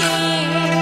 心